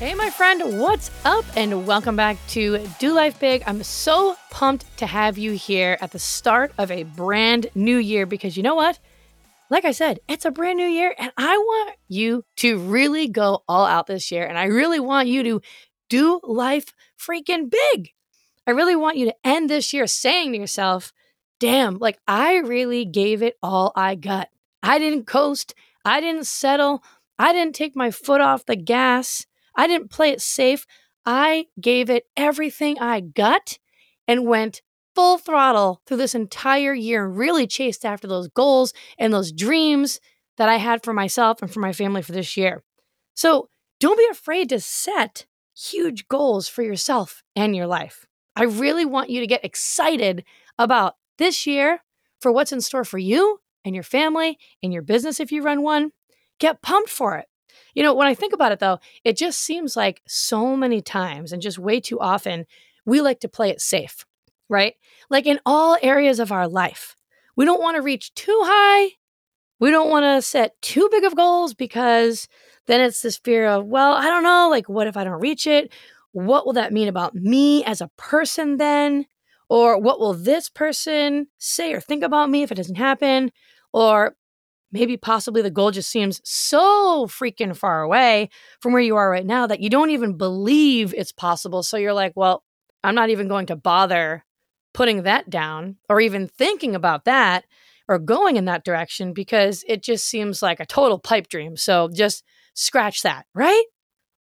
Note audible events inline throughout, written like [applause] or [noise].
Hey, my friend, what's up? And welcome back to Do Life Big. I'm so pumped to have you here at the start of a brand new year because you know what? Like I said, it's a brand new year, and I want you to really go all out this year. And I really want you to do life freaking big. I really want you to end this year saying to yourself, damn, like I really gave it all I got. I didn't coast, I didn't settle, I didn't take my foot off the gas. I didn't play it safe. I gave it everything I got and went full throttle through this entire year and really chased after those goals and those dreams that I had for myself and for my family for this year. So don't be afraid to set huge goals for yourself and your life. I really want you to get excited about this year for what's in store for you and your family and your business if you run one. Get pumped for it. You know, when I think about it though, it just seems like so many times and just way too often we like to play it safe, right? Like in all areas of our life. We don't want to reach too high. We don't want to set too big of goals because then it's this fear of, well, I don't know, like what if I don't reach it? What will that mean about me as a person then? Or what will this person say or think about me if it doesn't happen? Or maybe possibly the goal just seems so freaking far away from where you are right now that you don't even believe it's possible. So you're like, well, I'm not even going to bother putting that down or even thinking about that or going in that direction because it just seems like a total pipe dream. So just scratch that, right?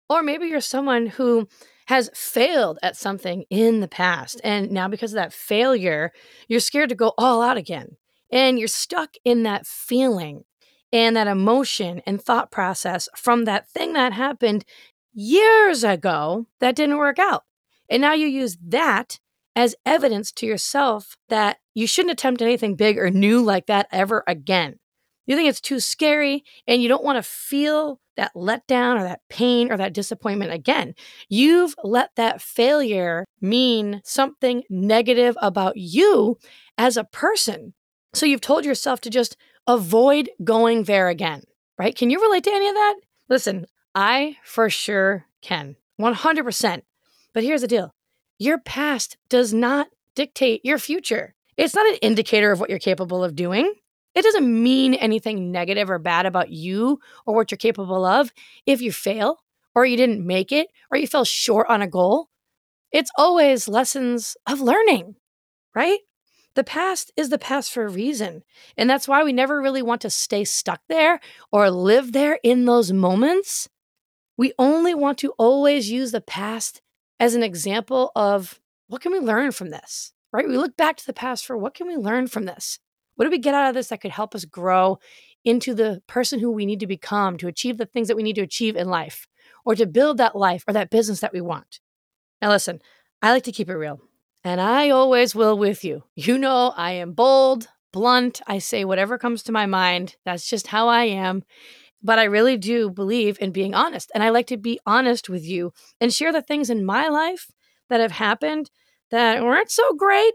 Or maybe you're someone who has failed at something in the past. And now, because of that failure, you're scared to go all out again. And you're stuck in that feeling and that emotion and thought process from that thing that happened years ago that didn't work out. And now you use that as evidence to yourself that you shouldn't attempt anything big or new like that ever again. You think it's too scary and you don't want to feel that letdown or that pain or that disappointment again. You've let that failure mean something negative about you as a person. So you've told yourself to just avoid going there again, right? Can you relate to any of that? Listen, I for sure can, 100%. But here's the deal your past does not dictate your future. It's not an indicator of what you're capable of doing. It doesn't mean anything negative or bad about you or what you're capable of if you fail or you didn't make it or you fell short on a goal. It's always lessons of learning, right? The past is the past for a reason. And that's why we never really want to stay stuck there or live there in those moments. We only want to always use the past as an example of what can we learn from this, right? We look back to the past for what can we learn from this? What do we get out of this that could help us grow into the person who we need to become to achieve the things that we need to achieve in life or to build that life or that business that we want? Now, listen, I like to keep it real. And I always will with you. You know, I am bold, blunt. I say whatever comes to my mind. That's just how I am. But I really do believe in being honest. And I like to be honest with you and share the things in my life that have happened that weren't so great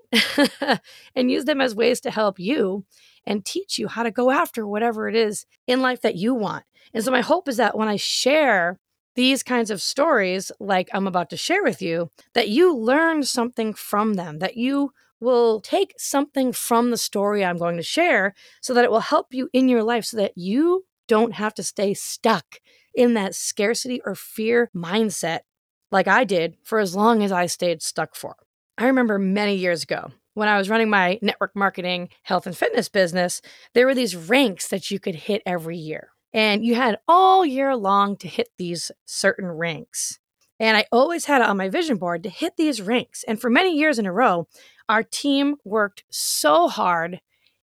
[laughs] and use them as ways to help you and teach you how to go after whatever it is in life that you want. And so, my hope is that when I share these kinds of stories, like I'm about to share with you, that you learn something from them, that you will take something from the story I'm going to share so that it will help you in your life so that you don't have to stay stuck in that scarcity or fear mindset like I did for as long as I stayed stuck for. I remember many years ago when I was running my network marketing, health, and fitness business, there were these ranks that you could hit every year. And you had all year long to hit these certain ranks. And I always had it on my vision board to hit these ranks. And for many years in a row, our team worked so hard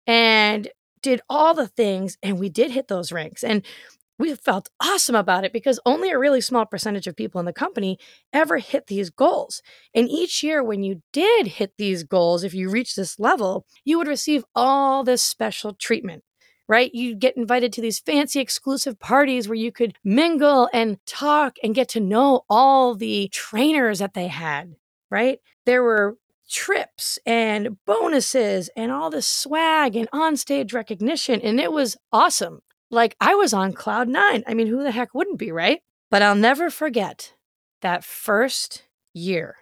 and did all the things, and we did hit those ranks. And we felt awesome about it because only a really small percentage of people in the company ever hit these goals. And each year, when you did hit these goals, if you reach this level, you would receive all this special treatment. Right? You'd get invited to these fancy exclusive parties where you could mingle and talk and get to know all the trainers that they had. Right? There were trips and bonuses and all this swag and onstage recognition. And it was awesome. Like I was on cloud nine. I mean, who the heck wouldn't be, right? But I'll never forget that first year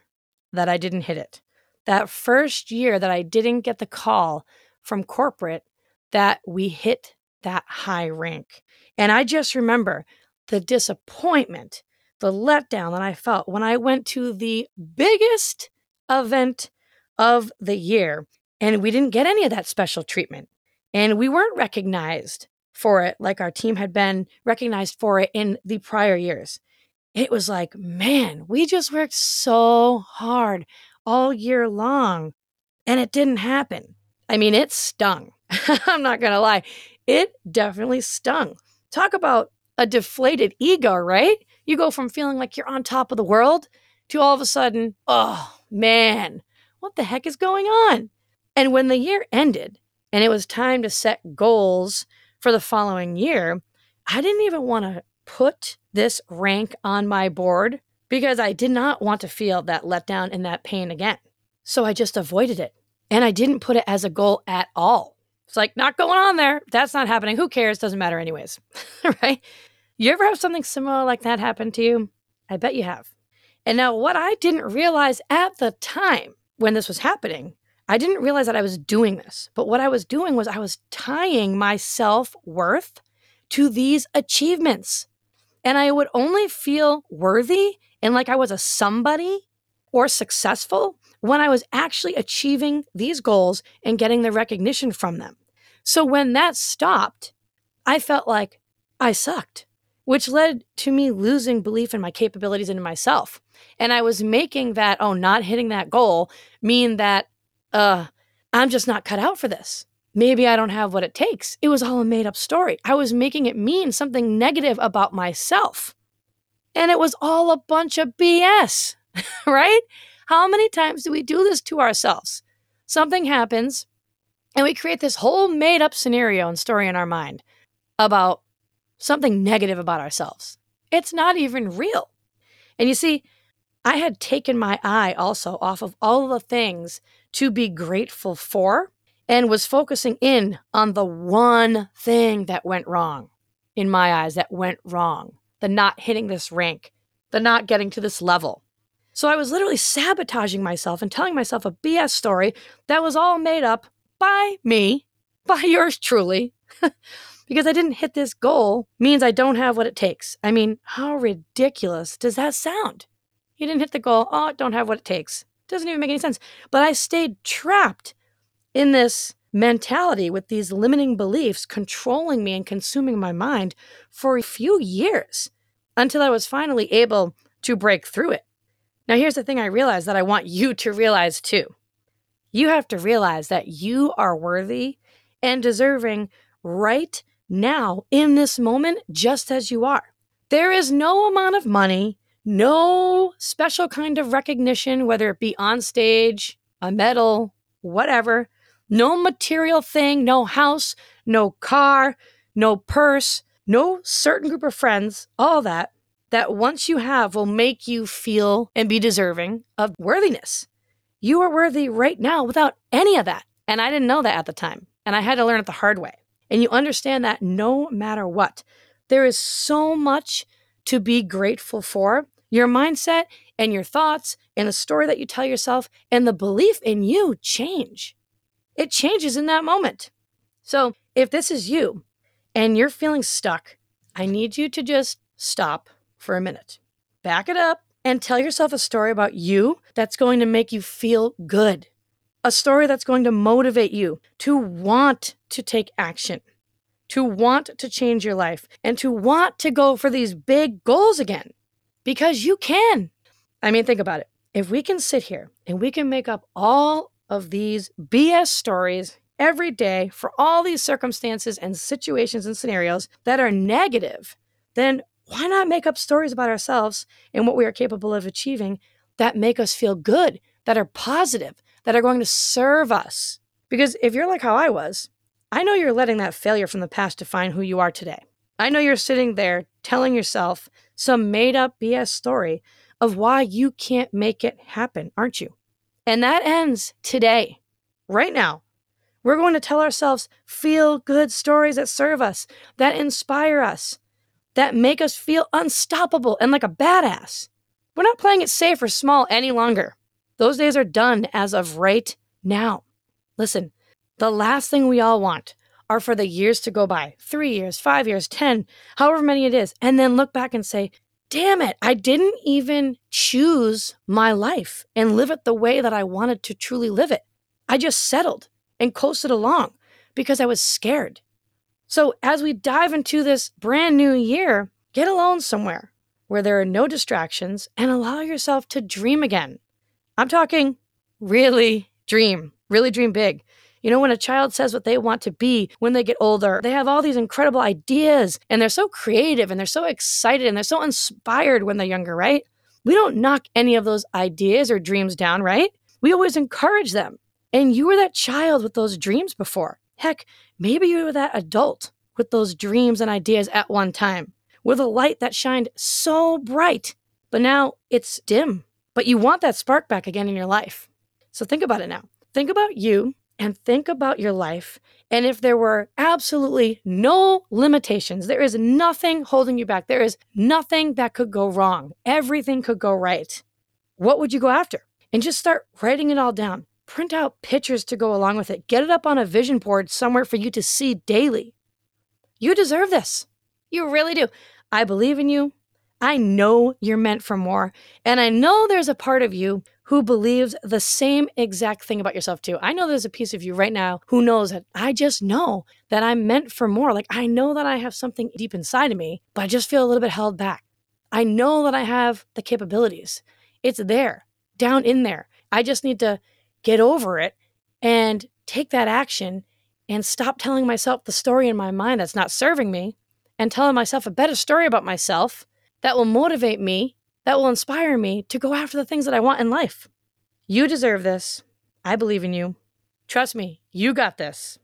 that I didn't hit it. That first year that I didn't get the call from corporate that we hit that high rank. And I just remember the disappointment, the letdown that I felt when I went to the biggest event of the year and we didn't get any of that special treatment. And we weren't recognized for it like our team had been recognized for it in the prior years. It was like, man, we just worked so hard all year long and it didn't happen. I mean, it stung. [laughs] I'm not going to lie. It definitely stung. Talk about a deflated ego, right? You go from feeling like you're on top of the world to all of a sudden, oh man, what the heck is going on? And when the year ended and it was time to set goals for the following year, I didn't even want to put this rank on my board because I did not want to feel that letdown and that pain again. So I just avoided it. And I didn't put it as a goal at all. It's like, not going on there. That's not happening. Who cares? Doesn't matter, anyways. [laughs] right? You ever have something similar like that happen to you? I bet you have. And now, what I didn't realize at the time when this was happening I didn't realize that I was doing this, but what I was doing was I was tying my self worth to these achievements. And I would only feel worthy and like I was a somebody or successful when I was actually achieving these goals and getting the recognition from them. So when that stopped, I felt like I sucked, which led to me losing belief in my capabilities and in myself. And I was making that, oh, not hitting that goal mean that uh, I'm just not cut out for this. Maybe I don't have what it takes. It was all a made up story. I was making it mean something negative about myself. And it was all a bunch of BS, [laughs] right? How many times do we do this to ourselves? Something happens, and we create this whole made up scenario and story in our mind about something negative about ourselves. It's not even real. And you see, I had taken my eye also off of all the things to be grateful for and was focusing in on the one thing that went wrong in my eyes, that went wrong the not hitting this rank, the not getting to this level. So I was literally sabotaging myself and telling myself a BS story that was all made up by me, [laughs] by yours truly. [laughs] because I didn't hit this goal means I don't have what it takes. I mean, how ridiculous does that sound? You didn't hit the goal. Oh, don't have what it takes. Doesn't even make any sense. But I stayed trapped in this mentality with these limiting beliefs controlling me and consuming my mind for a few years until I was finally able to break through it. Now, here's the thing I realize that I want you to realize too. You have to realize that you are worthy and deserving right now in this moment, just as you are. There is no amount of money, no special kind of recognition, whether it be on stage, a medal, whatever, no material thing, no house, no car, no purse, no certain group of friends, all that, that once you have will make you feel and be deserving of worthiness. You are worthy right now without any of that. And I didn't know that at the time. And I had to learn it the hard way. And you understand that no matter what, there is so much to be grateful for your mindset and your thoughts and the story that you tell yourself and the belief in you change. It changes in that moment. So, if this is you and you're feeling stuck, I need you to just stop for a minute. Back it up and tell yourself a story about you that's going to make you feel good. A story that's going to motivate you to want to take action, to want to change your life, and to want to go for these big goals again. Because you can. I mean, think about it. If we can sit here and we can make up all of these BS stories every day for all these circumstances and situations and scenarios that are negative, then why not make up stories about ourselves and what we are capable of achieving that make us feel good, that are positive, that are going to serve us? Because if you're like how I was, I know you're letting that failure from the past define who you are today. I know you're sitting there telling yourself some made up BS story of why you can't make it happen, aren't you? And that ends today, right now. We're going to tell ourselves feel good stories that serve us, that inspire us, that make us feel unstoppable and like a badass. We're not playing it safe or small any longer. Those days are done as of right now. Listen, the last thing we all want are for the years to go by three years, five years, 10, however many it is, and then look back and say, damn it, I didn't even choose my life and live it the way that I wanted to truly live it. I just settled and coasted along because I was scared. So, as we dive into this brand new year, get alone somewhere where there are no distractions and allow yourself to dream again. I'm talking really dream, really dream big. You know, when a child says what they want to be when they get older, they have all these incredible ideas and they're so creative and they're so excited and they're so inspired when they're younger, right? We don't knock any of those ideas or dreams down, right? We always encourage them. And you were that child with those dreams before. Heck, maybe you were that adult with those dreams and ideas at one time, with a light that shined so bright, but now it's dim. But you want that spark back again in your life. So think about it now. Think about you and think about your life. And if there were absolutely no limitations, there is nothing holding you back, there is nothing that could go wrong, everything could go right, what would you go after? And just start writing it all down print out pictures to go along with it. Get it up on a vision board somewhere for you to see daily. You deserve this. You really do. I believe in you. I know you're meant for more. And I know there's a part of you who believes the same exact thing about yourself, too. I know there's a piece of you right now who knows that I just know that I'm meant for more. Like, I know that I have something deep inside of me, but I just feel a little bit held back. I know that I have the capabilities. It's there, down in there. I just need to get over it and take that action and stop telling myself the story in my mind that's not serving me and telling myself a better story about myself that will motivate me, that will inspire me to go after the things that I want in life. You deserve this. I believe in you. Trust me, you got this.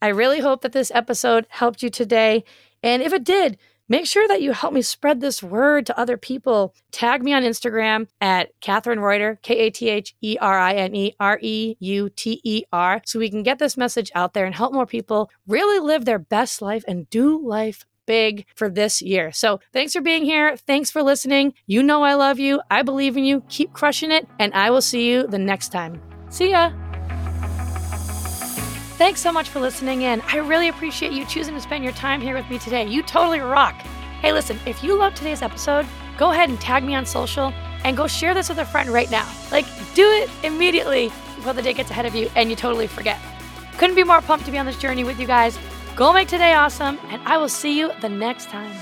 I really hope that this episode helped you today. And if it did, Make sure that you help me spread this word to other people. Tag me on Instagram at Katherine Reuter, K A T H E R I N E R E U T E R, so we can get this message out there and help more people really live their best life and do life big for this year. So thanks for being here. Thanks for listening. You know I love you. I believe in you. Keep crushing it. And I will see you the next time. See ya. Thanks so much for listening in. I really appreciate you choosing to spend your time here with me today. You totally rock. Hey, listen, if you love today's episode, go ahead and tag me on social and go share this with a friend right now. Like, do it immediately before the day gets ahead of you and you totally forget. Couldn't be more pumped to be on this journey with you guys. Go make today awesome, and I will see you the next time.